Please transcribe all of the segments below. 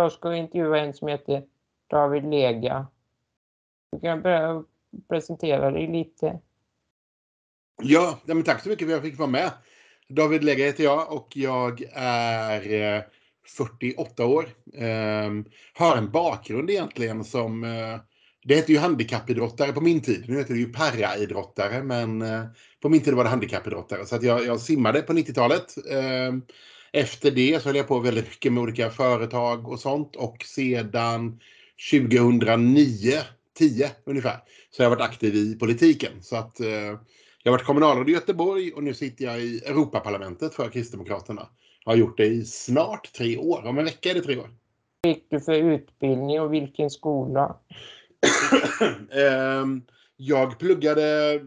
Jag ska intervjua en som heter David Lega. Du kan börja presentera dig lite. Ja, men tack så mycket för att jag fick vara med. David Lega heter jag och jag är eh, 48 år. Um, har en bakgrund egentligen som, uh, det hette ju handikappidrottare på min tid. Nu heter det ju paraidrottare men uh, på min tid var det handikappidrottare. Så att jag, jag simmade på 90-talet. Efter det så höll jag på väldigt mycket med olika företag och sånt och sedan 2009, 10 ungefär, så har jag varit aktiv i politiken. Så att uh, jag har varit kommunalråd i Göteborg och nu sitter jag i Europaparlamentet för Kristdemokraterna har gjort det i snart tre år. Om en vecka är det tre år. Vad gick du för utbildning och vilken skola? Ehm, jag pluggade...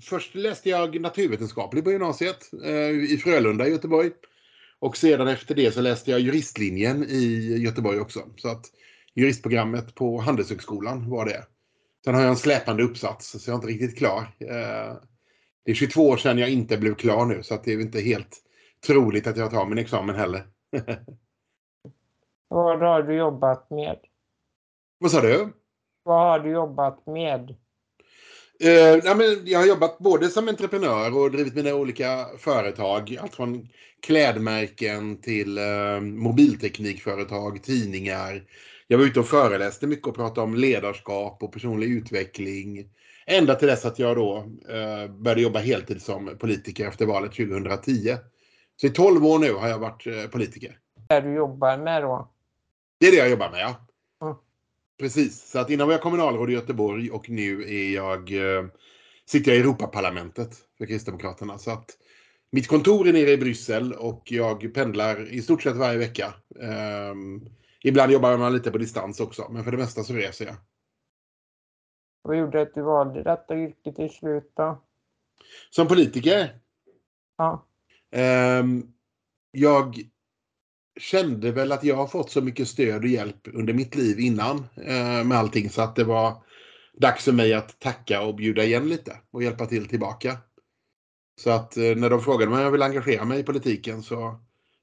Först läste jag naturvetenskaplig på gymnasiet eh, i Frölunda i Göteborg. Och sedan efter det så läste jag juristlinjen i Göteborg också. Så att juristprogrammet på Handelshögskolan var det. Sen har jag en släpande uppsats så jag är inte riktigt klar. Eh, det är 22 år sedan jag inte blev klar nu så att det är inte helt troligt att jag tar min examen heller. Vad har du jobbat med? Vad sa du? Vad har du jobbat med? Ja, men jag har jobbat både som entreprenör och drivit mina olika företag. Allt från klädmärken till uh, mobilteknikföretag, tidningar. Jag var ute och föreläste mycket och pratade om ledarskap och personlig utveckling. Ända till dess att jag då uh, började jobba heltid som politiker efter valet 2010. Så i 12 år nu har jag varit eh, politiker. Det du jobbar med då? Det är det jag jobbar med, ja. Mm. Precis. Så att innan var jag kommunalråd i Göteborg och nu är jag, eh, sitter jag i Europaparlamentet för Kristdemokraterna. Så att mitt kontor är nere i Bryssel och jag pendlar i stort sett varje vecka. Um, ibland jobbar man lite på distans också, men för det mesta så reser jag. Vad gjorde att du valde detta yrke till slut då? Som politiker? Ja. Ehm, jag kände väl att jag har fått så mycket stöd och hjälp under mitt liv innan eh, med allting så att det var dags för mig att tacka och bjuda igen lite och hjälpa till tillbaka. Så att eh, när de frågade mig om jag ville engagera mig i politiken så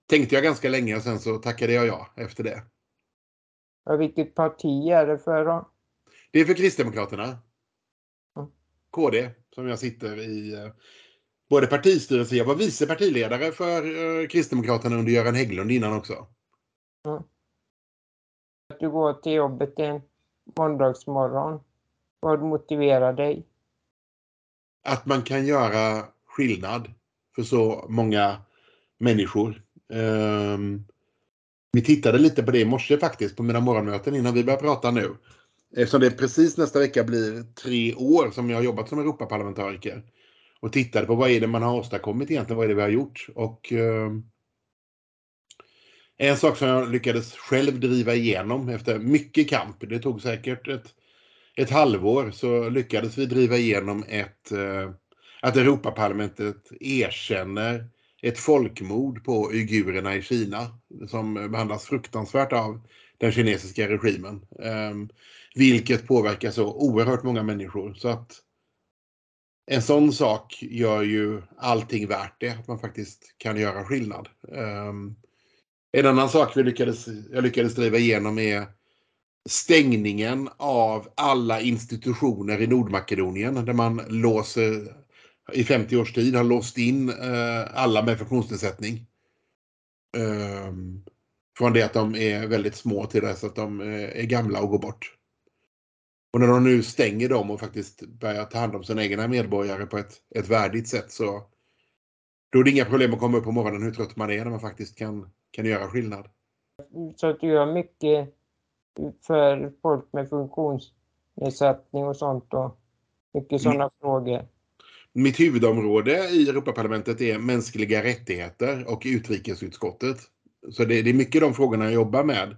tänkte jag ganska länge och sen så tackade jag ja efter det. Och vilket parti är det för då? Det är för Kristdemokraterna. Mm. KD som jag sitter i eh, både partistyrelse, jag var vice partiledare för eh, Kristdemokraterna under Göran Hägglund innan också. Mm. Att du går till jobbet en måndagsmorgon, vad motiverar dig? Att man kan göra skillnad för så många människor. Um, vi tittade lite på det i morse faktiskt på mina morgonmöten innan vi började prata nu. Eftersom det precis nästa vecka blir tre år som jag har jobbat som Europaparlamentariker och tittade på vad är det man har åstadkommit egentligen, vad är det vi har gjort. Och eh, en sak som jag lyckades själv driva igenom efter mycket kamp, det tog säkert ett, ett halvår, så lyckades vi driva igenom ett, eh, att Europaparlamentet erkänner ett folkmord på uigurerna i Kina som behandlas fruktansvärt av den kinesiska regimen. Eh, vilket påverkar så oerhört många människor. Så att en sån sak gör ju allting värt det, att man faktiskt kan göra skillnad. Um, en annan sak vi lyckades, jag lyckades driva igenom är stängningen av alla institutioner i Nordmakedonien där man låser i 50 års tid har låst in uh, alla med funktionsnedsättning. Um, från det att de är väldigt små till dess att de eh, är gamla och går bort. Och när de nu stänger dem och faktiskt börjar ta hand om sina egna medborgare på ett, ett värdigt sätt så då är det inga problem att komma upp på morgonen hur trött man är när man faktiskt kan, kan göra skillnad. Så att du gör mycket för folk med funktionsnedsättning och sånt och mycket sådana mm. frågor? Mitt huvudområde i Europaparlamentet är mänskliga rättigheter och utrikesutskottet. Så det, det är mycket de frågorna jag jobbar med.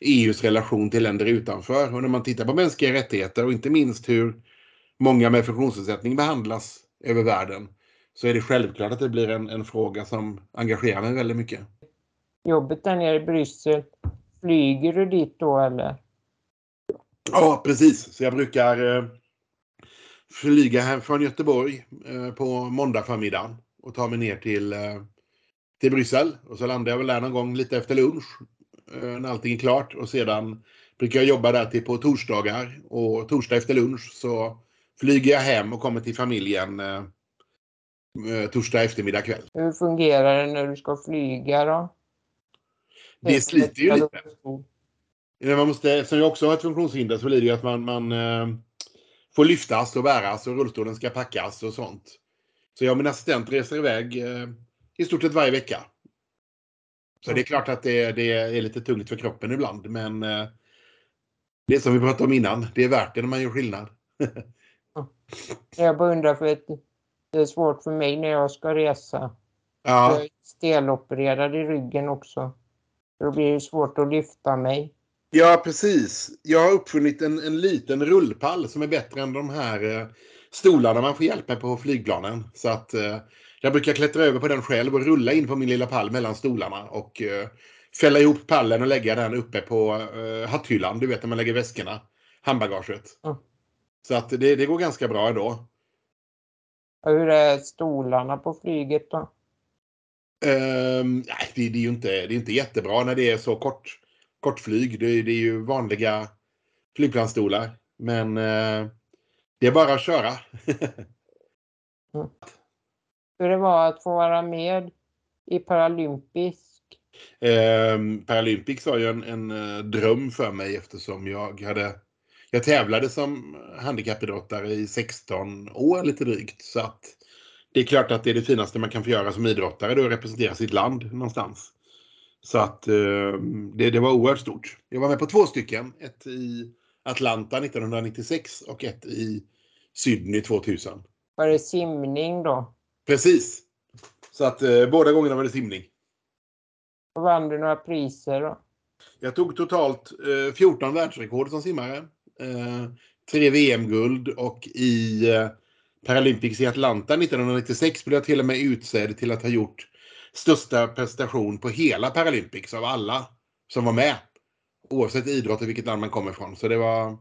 EUs relation till länder utanför. Och när man tittar på mänskliga rättigheter och inte minst hur många med funktionsnedsättning behandlas över världen så är det självklart att det blir en, en fråga som engagerar mig väldigt mycket. Jobbet där nere i Bryssel, flyger du dit då eller? Ja, precis. Så jag brukar eh, flyga hem från Göteborg eh, på måndag förmiddag och ta mig ner till, eh, till Bryssel. Och så landar jag väl där någon gång lite efter lunch när allting är klart och sedan brukar jag jobba där till på torsdagar och torsdag efter lunch så flyger jag hem och kommer till familjen eh, eh torsdag eftermiddag kväll. Hur fungerar det när du ska flyga då? Det sliter ju lite. Man måste, eftersom jag också har ett funktionshinder så blir det ju att man, man eh, får lyftas och bäras och rullstolen ska packas och sånt. Så jag och min assistent reser iväg eh, i stort sett varje vecka. Så det är klart att det, det är lite tungt för kroppen ibland men eh, det som vi pratade om innan, det är värt det när man gör skillnad. jag bara undrar för att det är svårt för mig när jag ska resa. Ja. Jag är stelopererad i ryggen också. Då blir det svårt att lyfta mig. Ja, precis. Jag har uppfunnit en, en liten rullpall som är bättre än de här eh, stolarna man får hjälp med på flygplanen. Så att eh, jag brukar klättra över på den själv och rulla in på min lilla pall mellan stolarna och eh, fälla ihop pallen och lägga den uppe på eh, hatthyllan. Du vet när man lägger väskorna. Handbagaget. Mm. Så att det, det går ganska bra ändå. Hur är stolarna på flyget då? Um, nej, det, det, är ju inte, det är inte jättebra när det är så kort, kortflyg. Det, det är ju vanliga flygplansstolar. Men uh, det är bara att köra. mm. Hur det var att få vara med i Paralympisk? Um, Paralympics var ju en, en uh, dröm för mig eftersom jag hade jag tävlade som handikappidrottare i 16 år lite drygt. Så att det är klart att det är det finaste man kan få göra som idrottare, då representera sitt land någonstans. Så att eh, det, det var oerhört stort. Jag var med på två stycken. Ett i Atlanta 1996 och ett i Sydney 2000. Var det simning då? Precis. Så att eh, båda gångerna var det simning. Och vann du några priser då? Jag tog totalt eh, 14 världsrekord som simmare. Eh, tre VM-guld och i eh, Paralympics i Atlanta 1996 blev jag till och med utsedd till att ha gjort största prestation på hela Paralympics av alla som var med. Oavsett idrott och vilket land man kommer ifrån. Så det var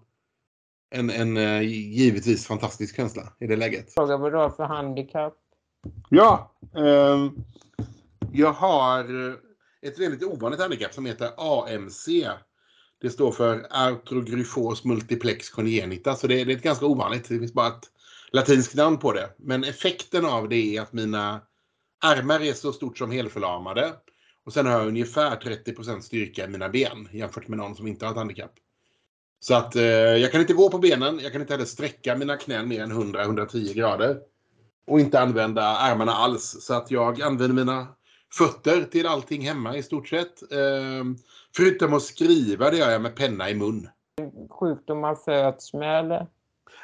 en, en uh, givetvis fantastisk känsla i det läget. Fråga vad du har för handikapp? Ja, eh, jag har ett väldigt ovanligt handikapp som heter AMC. Det står för artrogryfos multiplex congenita, så det är, det är ett ganska ovanligt. Det finns bara ett latinskt namn på det. Men effekten av det är att mina armar är så stort som helförlamade. Och sen har jag ungefär 30% styrka i mina ben jämfört med någon som inte har ett handikapp. Så att eh, jag kan inte gå på benen, jag kan inte heller sträcka mina knän mer än 100-110 grader. Och inte använda armarna alls. Så att jag använder mina fötter till allting hemma i stort sett. Eh, förutom att skriva, det gör jag med penna i mun. Sjukdom man föds med eller?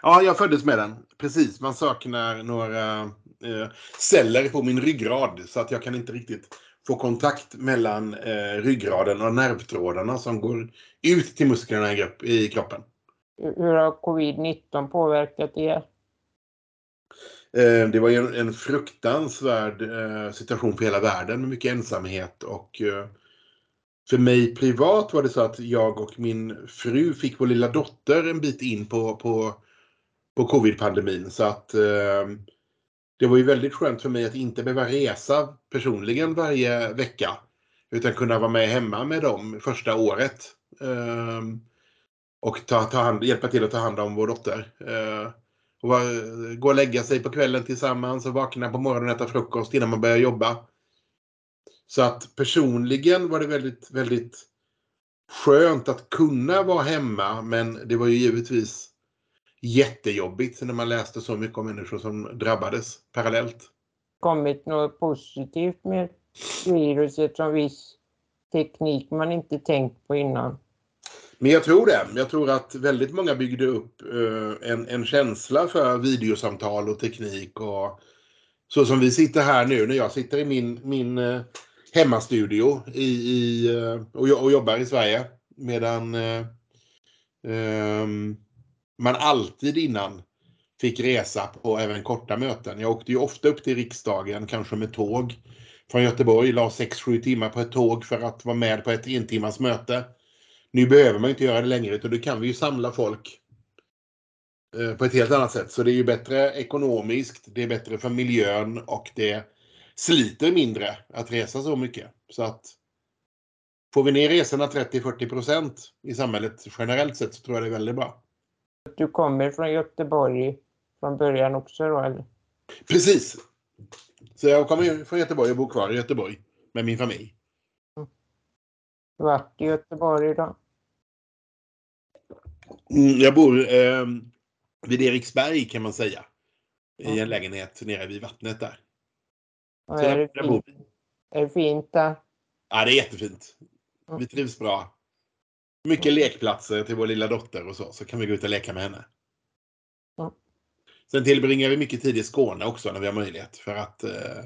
Ja, jag föddes med den. Precis, man saknar några eh, celler på min ryggrad så att jag kan inte riktigt få kontakt mellan eh, ryggraden och nervtrådarna som går ut till musklerna i, i kroppen. Hur har covid-19 påverkat er? Eh, det var ju en, fruktansvärd eh, situation för hela världen med mycket ensamhet och eh, för mig privat var det så att jag och min fru fick vår lilla dotter en bit in på, på på covid-pandemin. Så att det var ju väldigt skönt för mig att inte behöva resa personligen varje vecka. Utan kunna vara med hemma med dem första året. Och ta, ta hand, hjälpa till att ta hand om vår dotter. Och var, eh, gå och lägga sig på kvällen tillsammans och vakna på morgonen och äta frukost innan man börjar jobba. Så att personligen var det väldigt, väldigt skönt att kunna vara hemma men det var ju givetvis jättejobbigt när man läste så mycket om människor som drabbades parallellt. Kommit något positivt med viruset som viss teknik man inte tänkt på innan? Men jag tror det. Jag tror att väldigt många byggde upp uh, en, en känsla för videosamtal och teknik och så som vi sitter här nu när jag sitter i min, min uh, hemmastudio i, i, uh, och, och, jobbar i Sverige medan um, man alltid innan fick resa på även korta möten. Jag åkte ju ofta upp till riksdagen, kanske med tåg från Göteborg, la 6-7 timmar på ett tåg för att vara med på ett en timmars möte. Nu behöver man inte göra det längre utan då kan vi ju samla folk eh, på ett helt annat sätt. Så det är ju bättre ekonomiskt, det är bättre för miljön och det sliter mindre att resa så mycket. Så att Får vi ner resorna 30-40 procent i samhället generellt sett så tror jag det är väldigt bra. Du kommer från Göteborg från början också då eller? Precis. Så jag kommer från Göteborg och bor kvar i Göteborg med min familj. Har varit i Göteborg då? Mm, jag bor eh, vid Eriksberg kan man säga. I Mm. en lägenhet nere vid vattnet där. Så är, det där bor är det fint där? Ja, det är jättefint. Mm. Vi trivs bra. Mycket lekplatser till vår lilla dotter och så, så kan vi gå ut och leka med henne. Mm. Sen tillbringar vi mycket tid i Skåne också när vi har möjlighet. För att eh,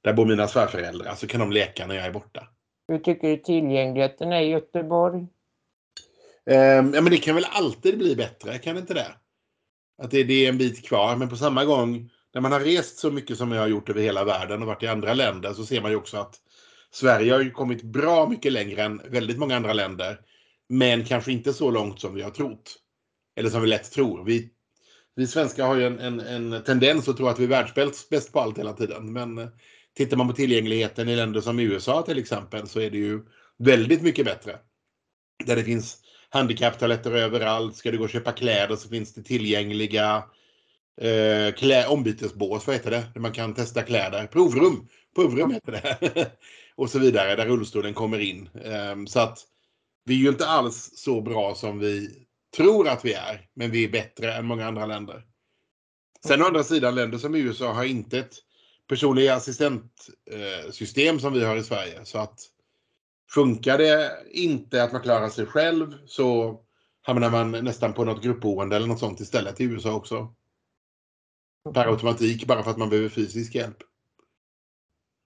där bor mina svärföräldrar, så kan de leka när jag är borta. Hur tycker du tillgängligheten är i Göteborg? Ehm, ja, men det kan väl alltid bli bättre, kan det inte det? Att det, det är en bit kvar, men på samma gång, när man har rest så mycket som jag har gjort över hela världen och varit i andra länder, så ser man ju också att Sverige har ju kommit bra mycket längre än väldigt många andra länder. Men kanske inte så långt som vi har trott. Eller som vi lätt tror. Vi, vi svenskar har ju en, en, en tendens att tro att vi är världsbäst på allt hela tiden. Men eh, tittar man på tillgängligheten i länder som USA till exempel så är det ju väldigt mycket bättre. Där det finns handikapptoaletter överallt. Ska du gå och köpa kläder så finns det tillgängliga eh, klä, ombytesbås, vad heter det? Där man kan testa kläder. Provrum! Provrum heter det. och så vidare, där rullstolen kommer in. Ehm, så att vi är ju inte alls så bra som vi tror att vi är, men vi är bättre än många andra länder. Sen å andra sidan, länder som USA har inte ett personlig assistentsystem som vi har i Sverige. Så att funkar det inte att man klarar sig själv så hamnar man nästan på något gruppboende eller något sånt istället i USA också. Per automatik, bara för att man behöver fysisk hjälp.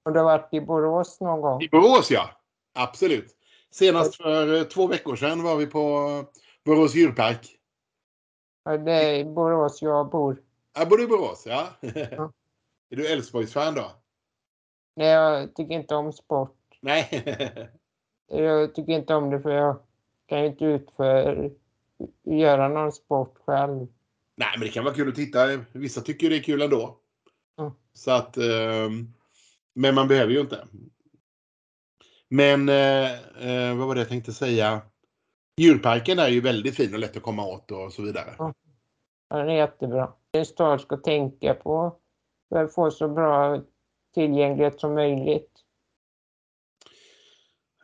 Har du varit i Borås någon gång? I Borås ja, absolut. Senast för eh, två veckor sedan var vi på Borås djurpark. Ja, Det är i Borås jag bor. Jag bor i Borås, ja. Ja. Är du Elfsborgs-fan då? Nej, jag tycker inte om sport. Nej. Jag tycker inte om det för jag kan ju inte utföra, göra någon sport själv. Nej, men det kan vara kul att titta. Vissa tycker det är kul ändå. Mm. Så att, ehm, men man behöver ju inte. Men eh, eh, vad var det jag tänkte säga? Djurparken är ju väldigt fin och lätt att komma åt och så vidare. Ja, Den är jättebra. Det är en stad ska tänka på för att få så bra tillgänglighet som möjligt.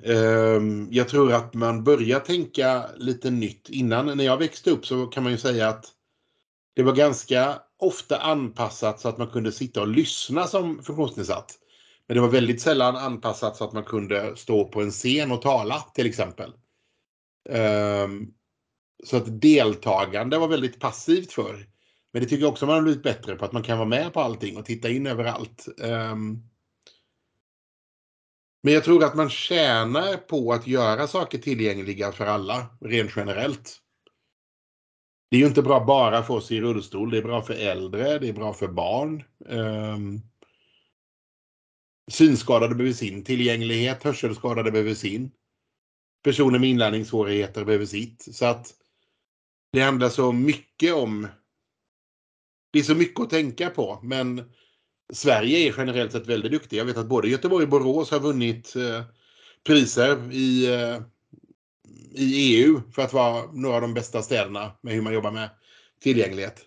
Ehm, jag tror att man börjar tänka lite nytt. Innan, när jag växte upp så kan man ju säga att det var ganska ofta anpassat så att man kunde sitta och lyssna som funktionsnedsatt. Men det var väldigt sällan anpassat så att man kunde stå på en scen och tala till exempel. Ehm, så att deltagande var väldigt passivt för. Men det tycker jag också man har blivit bättre på, att man kan vara med på allting och titta in överallt. Ehm, men jag tror att man tjänar på att göra saker tillgängliga för alla, rent generellt. Det är ju inte bra bara för oss i rullstol, det är bra för äldre, det är bra för barn. Um, synskadade behöver sin tillgänglighet, hörselskadade behöver sin. Personer med inlärningssvårigheter behöver sitt. Så att det handlar så mycket om... Det är så mycket att tänka på, men Sverige är generellt sett väldigt duktiga. Jag vet att både Göteborg och Borås har vunnit eh, priser i, eh, i EU för att vara några av de bästa städerna med hur man jobbar med tillgänglighet.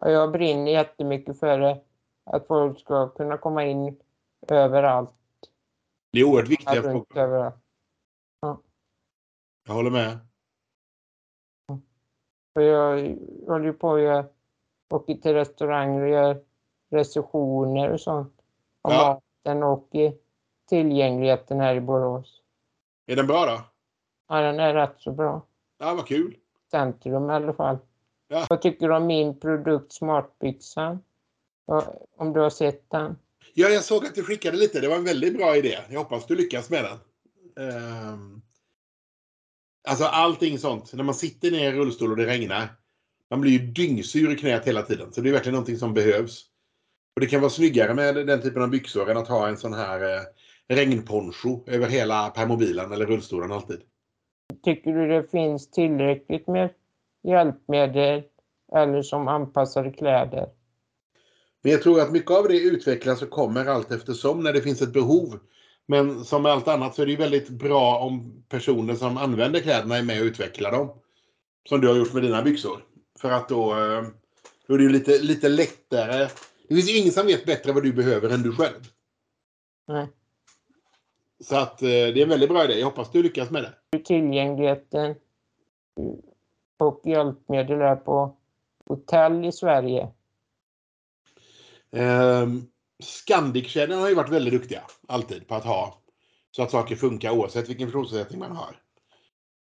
Jag brinner jättemycket för att folk ska kunna komma in överallt. Det är oerhört viktiga frågor. överallt. Jag håller med. Jag håller ju på att åker till restauranger och gör recensioner och sånt. Om Ja. maten och tillgängligheten här i Borås. Är den bra då? Ja, den är rätt så bra. Ja, vad kul. Centrum i alla fall. Ja. Vad tycker du om min produkt Smartbyxan? Om du har sett den? Ja, jag såg att du skickade lite. Det var en väldigt bra idé. Jag hoppas du lyckas med den. Ehm, Alltså allting sånt. När man sitter ner i rullstol och det regnar. Man blir ju dyngsur i knät hela tiden. Så det är verkligen någonting som behövs. Och det kan vara snyggare med den typen av byxor än att ha en sån här eh, regnponcho över hela permobilen eller rullstolen alltid. Tycker du det finns tillräckligt med hjälpmedel eller som anpassade kläder? Men jag tror att mycket av det utvecklas och kommer allt eftersom när det finns ett behov. Men som med allt annat så är det ju väldigt bra om personer som använder kläderna är med och utvecklar dem. Som du har gjort med dina byxor. För att då, eh, då är det ju lite, lite lättare. Det finns ju ingen som vet bättre vad du behöver än du själv. Nej. Så att eh, det är en väldigt bra idé. Jag hoppas du lyckas med det. Tillgängligheten och hjälpmedel är på hotell i Sverige. Um, Scandic-kedjan har ju varit väldigt duktiga, alltid, på att ha så att saker funkar oavsett vilken funktionsnedsättning man har.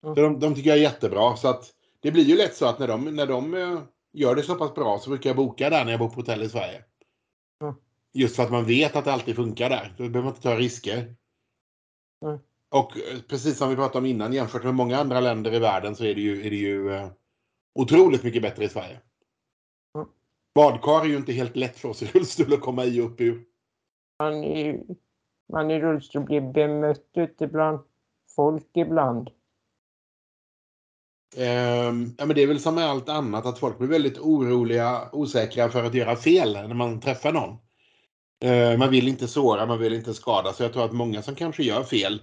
Mm. Så de, de tycker jag är jättebra. Så att det blir ju lätt så att när de, när de uh, gör det så pass bra så brukar jag boka där när jag bor på hotell i Sverige. Mm. Just för att man vet att det alltid funkar där. Då behöver man inte ta risker. Mm. Och uh, precis som vi pratade om innan, jämfört med många andra länder i världen så är det ju, är det ju uh, otroligt mycket bättre i Sverige. Mm. Badkar är ju inte helt lätt för oss i rullstol att komma i och upp ur. Man i, man i rullstol blir bemött ute bland folk ibland. Ehm, ja, men det är väl som med allt annat att folk blir väldigt oroliga, osäkra för att göra fel när man träffar någon. Ehm, man vill inte såra, man vill inte skada. Så jag tror att många som kanske gör fel,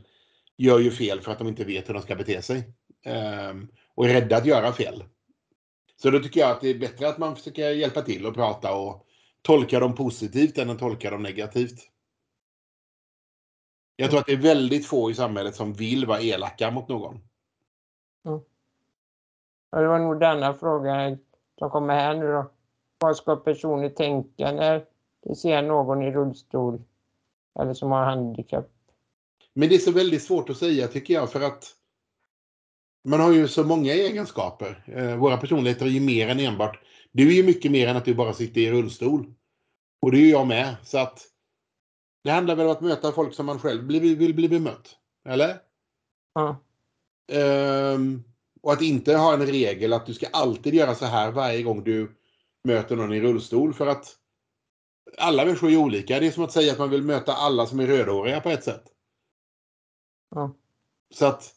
gör ju fel för att de inte vet hur de ska bete sig. Ehm, och är rädda att göra fel. Så då tycker jag att det är bättre att man försöker hjälpa till och prata och tolka dem positivt än att tolka dem negativt. Jag tror att det är väldigt få i samhället som vill vara elaka mot någon. Ja, det var nog denna fråga som kommer här nu då. Vad ska personer tänka när de ser någon i rullstol eller som har handikapp? Men det är så väldigt svårt att säga tycker jag för att man har ju så många egenskaper. Eh, våra personligheter är ju mer än enbart... Du är ju mycket mer än att du bara sitter i rullstol. Och det är ju jag med. Så att det handlar väl om att möta folk som man själv vill, bli bemött. Eller? Ja. Ehm, och att inte ha en regel att du ska alltid göra så här varje gång du möter någon i rullstol. För att alla människor är olika. Det är som att säga att man vill möta alla som är rödhåriga på ett sätt. Ja. Så att,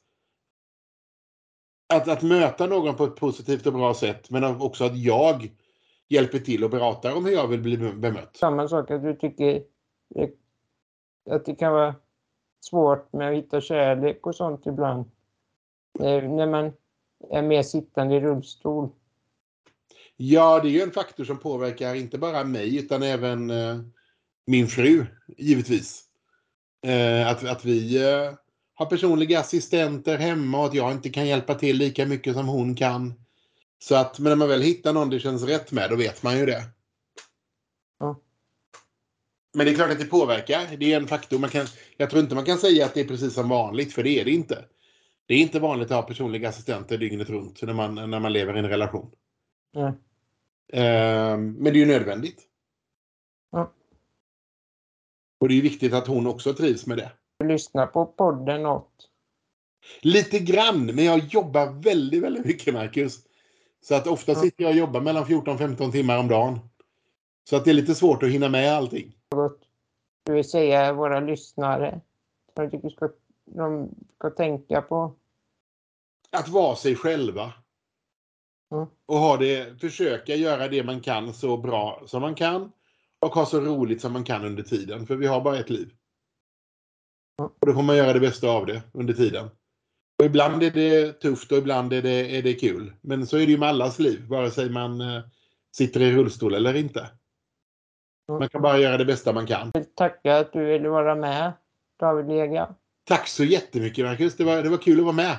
att, att möta någon på ett positivt och bra sätt, men också att jag hjälper till och pratar om hur jag vill bli bemött. Samma sak att du tycker att det kan vara svårt med att hitta kärlek och sånt ibland. Eh, När man är mer sittande i rullstol. Ja, det är ju en faktor som påverkar inte bara mig utan även eh, min fru, givetvis. Eh, att, att vi eh, har personliga assistenter hemma och att jag inte kan hjälpa till lika mycket som hon kan. Så att, men när man väl hittar någon det känns rätt med, då vet man ju det. Ja. Men det är klart att det påverkar. Det är en faktor. Man kan, jag tror inte man kan säga att det är precis som vanligt, för det är det inte. Det är inte vanligt att ha personliga assistenter dygnet runt när man, när man lever i en relation. Ja. Ehm, men det är ju nödvändigt. Ja. Och det är viktigt att hon också trivs med det. Lyssna på podden något. Lite grann, men jag jobbar väldigt, väldigt mycket, Marcus. Så att ofta Ja. sitter jag och jobbar mellan 14-15 timmar om dagen. Så att det är lite svårt att hinna med allting. Du vill säga våra lyssnare som du tycker ska, de ska tänka på. Att vara sig själva. Mm. Och ha det, försöka göra det man kan så bra som man kan. Och ha så roligt som man kan under tiden, för vi har bara ett liv. Mm. Och då får man göra det bästa av det under tiden. Och ibland är det tufft och ibland är det, är det kul. Men så är det ju med allas liv, vare sig man eh, sitter i rullstol eller inte. Man kan bara göra det bästa man kan. Tacka att du ville vara med, David Lega. Tack så jättemycket Marcus, det var, det var kul att vara med.